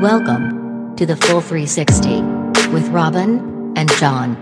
Welcome to the Full 360 with Robin and Jon.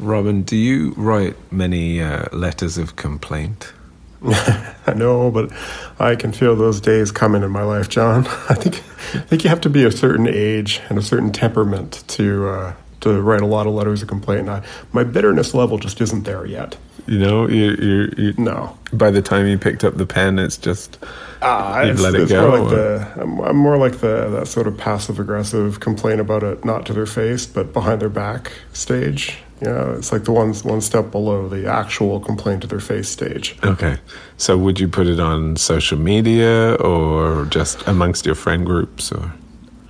Robin, do you write many uh, letters of complaint? I know, but I can feel those days coming in my life, Jon. I think I think you have to be a certain age and a certain temperament to uh, to write a lot of letters of complaint. I, my bitterness level just isn't there yet. You know, you, you, you No. By the time you picked up the pen, it's just Ah, it's, let it go, More like the, I'm, I'm more like the that sort of passive aggressive complain about it, not to their face, but behind their back stage. You know, it's like the one one step below the actual complain to their face stage. okay. So, would you put it on social media or just amongst your friend groups? Or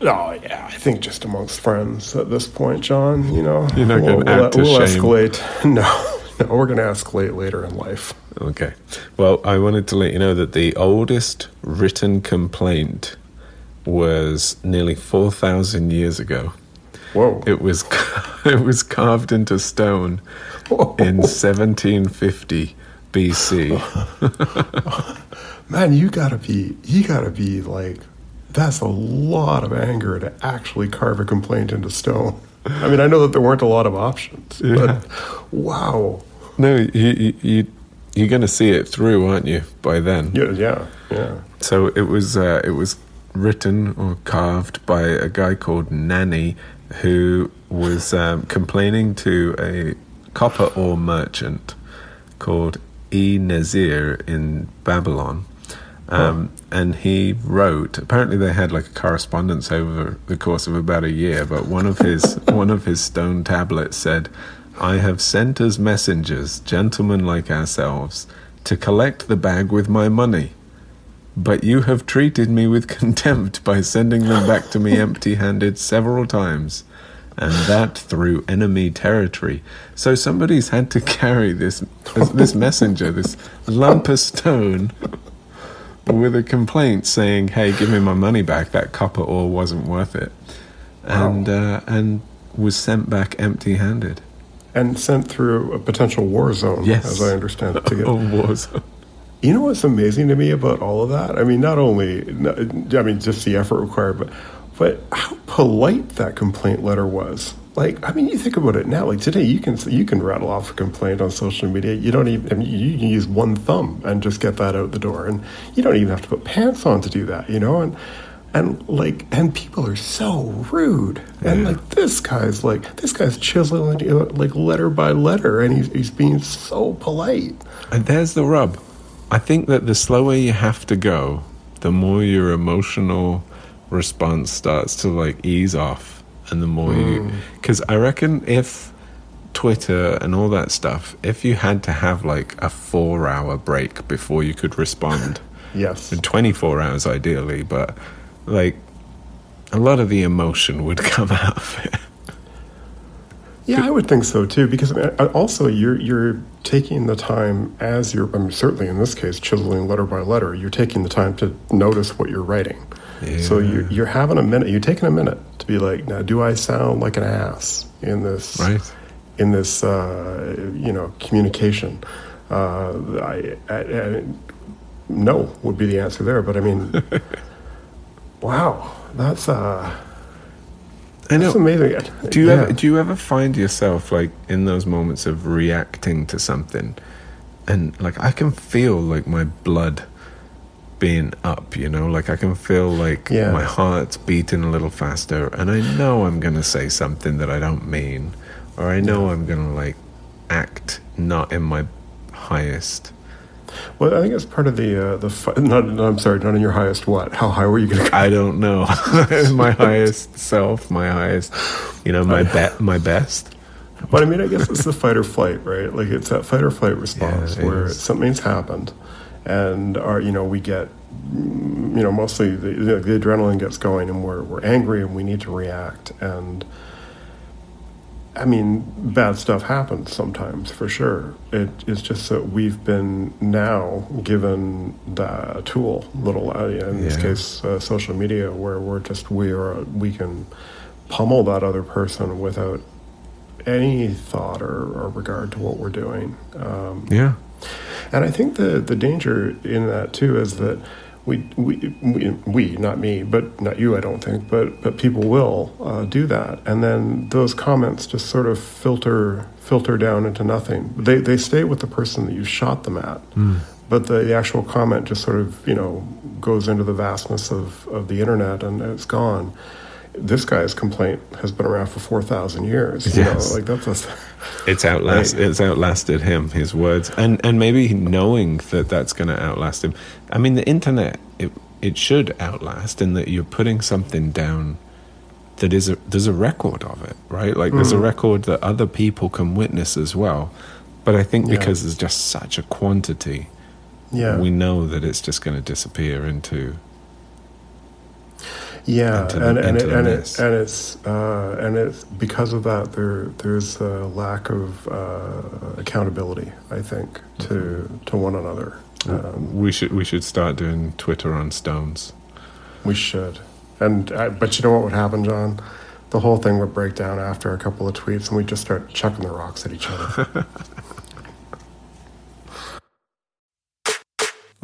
Oh yeah, I think just amongst friends at this point, John. You know, You're not we'll, gonna we'll, act to we'll shame. escalate. No, we're going to ask escalate later in life. okay. Well, I wanted to let you know that the oldest written complaint was nearly four thousand years ago. Whoa, It was it was carved into stone in 1750 BC. man, you gotta be, you gotta be like, that's a lot of anger to actually carve a complaint into stone. I mean, I know that there weren't a lot of options, Yeah. but wow, No, you, you, you you're going to see it through, aren't you? By then. yeah, yeah, yeah. So it was uh, it was written or carved by a guy called Nanni, who was um, complaining to a copper ore merchant called E Nazir in Babylon. Um, And he wrote. Apparently, they had like a correspondence over the course of about a year. But one of his one of his stone tablets said, "I have sent as messengers, gentlemen like ourselves, to collect the bag with my money." But you have treated me with contempt by sending them back to me empty handed several times, and that through enemy territory. So somebody's had to carry this this messenger, this lump of stone, with a complaint saying, "Hey, give me my money back. That copper ore wasn't worth it," and uh, and was sent back empty handed. And sent through a potential war zone, Yes. as I understand it, to get Oh, was You know what's amazing to me about all of that? I mean, not only, I mean, just the effort required, but but how polite that complaint letter was. Like, I mean, you think about it now. Like today, you can you can rattle off a complaint on social media. You don't even. I mean, you can use one thumb and just get that out the door, and you don't even have to put pants on to do that. You know, and and like, and people are so rude. And like, this guy's like, this guy's chiseling you know, like letter by letter, and he's he's being so polite. And there's the rub. I think that the slower you have to go, the more your emotional response starts to like ease off, and the more you. Mm. Because I reckon if Twitter and all that stuff, if you had to have like a four hour break before you could respond, Yes. and 24 hours ideally, but like a lot of the emotion would come out of it. Yeah, I would think so too. Because I mean, I- also, you're you're taking the time as you're. I mean, certainly in this case, chiseling letter by letter. You're taking the time to notice what you're writing. So you're you're having a minute. You're taking a minute to be like, now, do I sound like an ass in this? Right. In this, uh, you know, communication. Uh, I, I, I no would be the answer there. But I mean, wow, that's uh, I know. that's amazing. Do you Yeah. ever do you ever find yourself like in those moments of reacting to something, and like I can feel like my blood being up, you know, like I can feel like Yeah. my heart's beating a little faster, and I know I'm gonna say something that I don't mean, or I know I'm gonna like act not in my highest. Well, I think it's part of the uh, the. Fi- not, no, I'm sorry, not in your highest. What? How high were you going to? I don't know my highest self, my highest, you know, my be- my best. But I mean, I guess it's the fight or flight, right? Like it's that fight or flight response Yeah, where is. something's happened, and our you know we get you know mostly the, the, the adrenaline gets going, and we're we're angry and we need to react. And I mean, bad stuff happens sometimes for sure. It is just that we've been now given the tool, little uh, in this case, uh, social media, where we're just we are we can pummel that other person without any thought or, or regard to what we're doing. Um, Yeah. And I think the the danger in that too is that we we we, we not me, but not you, I don't think, but but people will uh, do that, and then those comments just sort of filter filter down into nothing. They they stay with the person that you shot them at. But the, the actual comment just sort of, you know, goes into the vastness of, of the internet and it's gone this guy's complaint has been around for 4,000 years. You Yes. know, like that's a, It's outlast. Right. It's outlasted him. His words, and and maybe knowing that that's going to outlast him. I mean, the internet. It it should outlast in that you're putting something down. That is a there's a record of it, right? Like there's a mm. record that other people can witness as well. But I think Yeah. because there's just such a quantity, yeah. we know that it's just going to disappear into. Yeah, into and and, into it, and, it, and it's uh, and it's because of that there there's a lack of uh, accountability. I think to Mm-hmm. to one another. Um, We should we should start doing Twitter on stones. we should, and uh, but you know what would happen, Jon? The whole thing would break down after a couple of tweets, and we would just start chucking the rocks at each other.